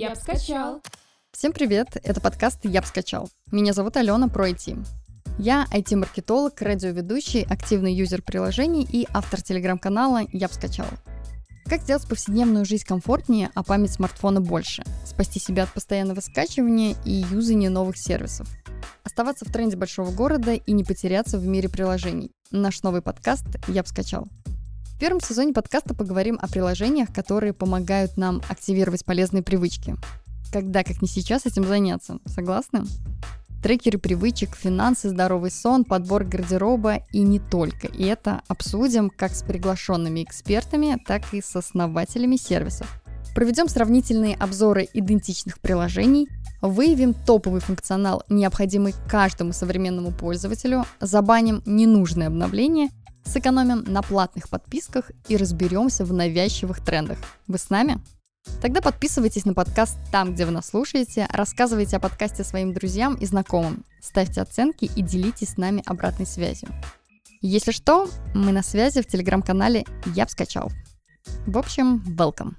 Я б скачал. Всем привет, это подкаст «Я б скачал». Меня зовут Алена про IT. Я IT-маркетолог, радиоведущий, активный юзер приложений и автор телеграм-канала «Я б скачал». Как сделать повседневную жизнь комфортнее, а память смартфона больше? Спасти себя от постоянного скачивания и юзания новых сервисов. Оставаться в тренде большого города и не потеряться в мире приложений. Наш новый подкаст «Я б скачал». Первом сезоне подкаста поговорим о приложениях, которые помогают нам активировать полезные привычки. Когда, как не сейчас, этим заняться? Согласны? Трекеры привычек, финансы, здоровый сон, подбор гардероба и не только. И это обсудим как с приглашенными экспертами, так и с основателями сервисов. Проведем сравнительные обзоры идентичных приложений, выявим топовый функционал, необходимый каждому современному пользователю, забаним ненужные обновления, сэкономим на платных подписках и разберемся в навязчивых трендах. Вы с нами? Тогда подписывайтесь на подкаст там, где вы нас слушаете, рассказывайте о подкасте своим друзьям и знакомым, ставьте оценки и делитесь с нами обратной связью. Если что, мы на связи в телеграм-канале «Я б скачал». В общем, welcome.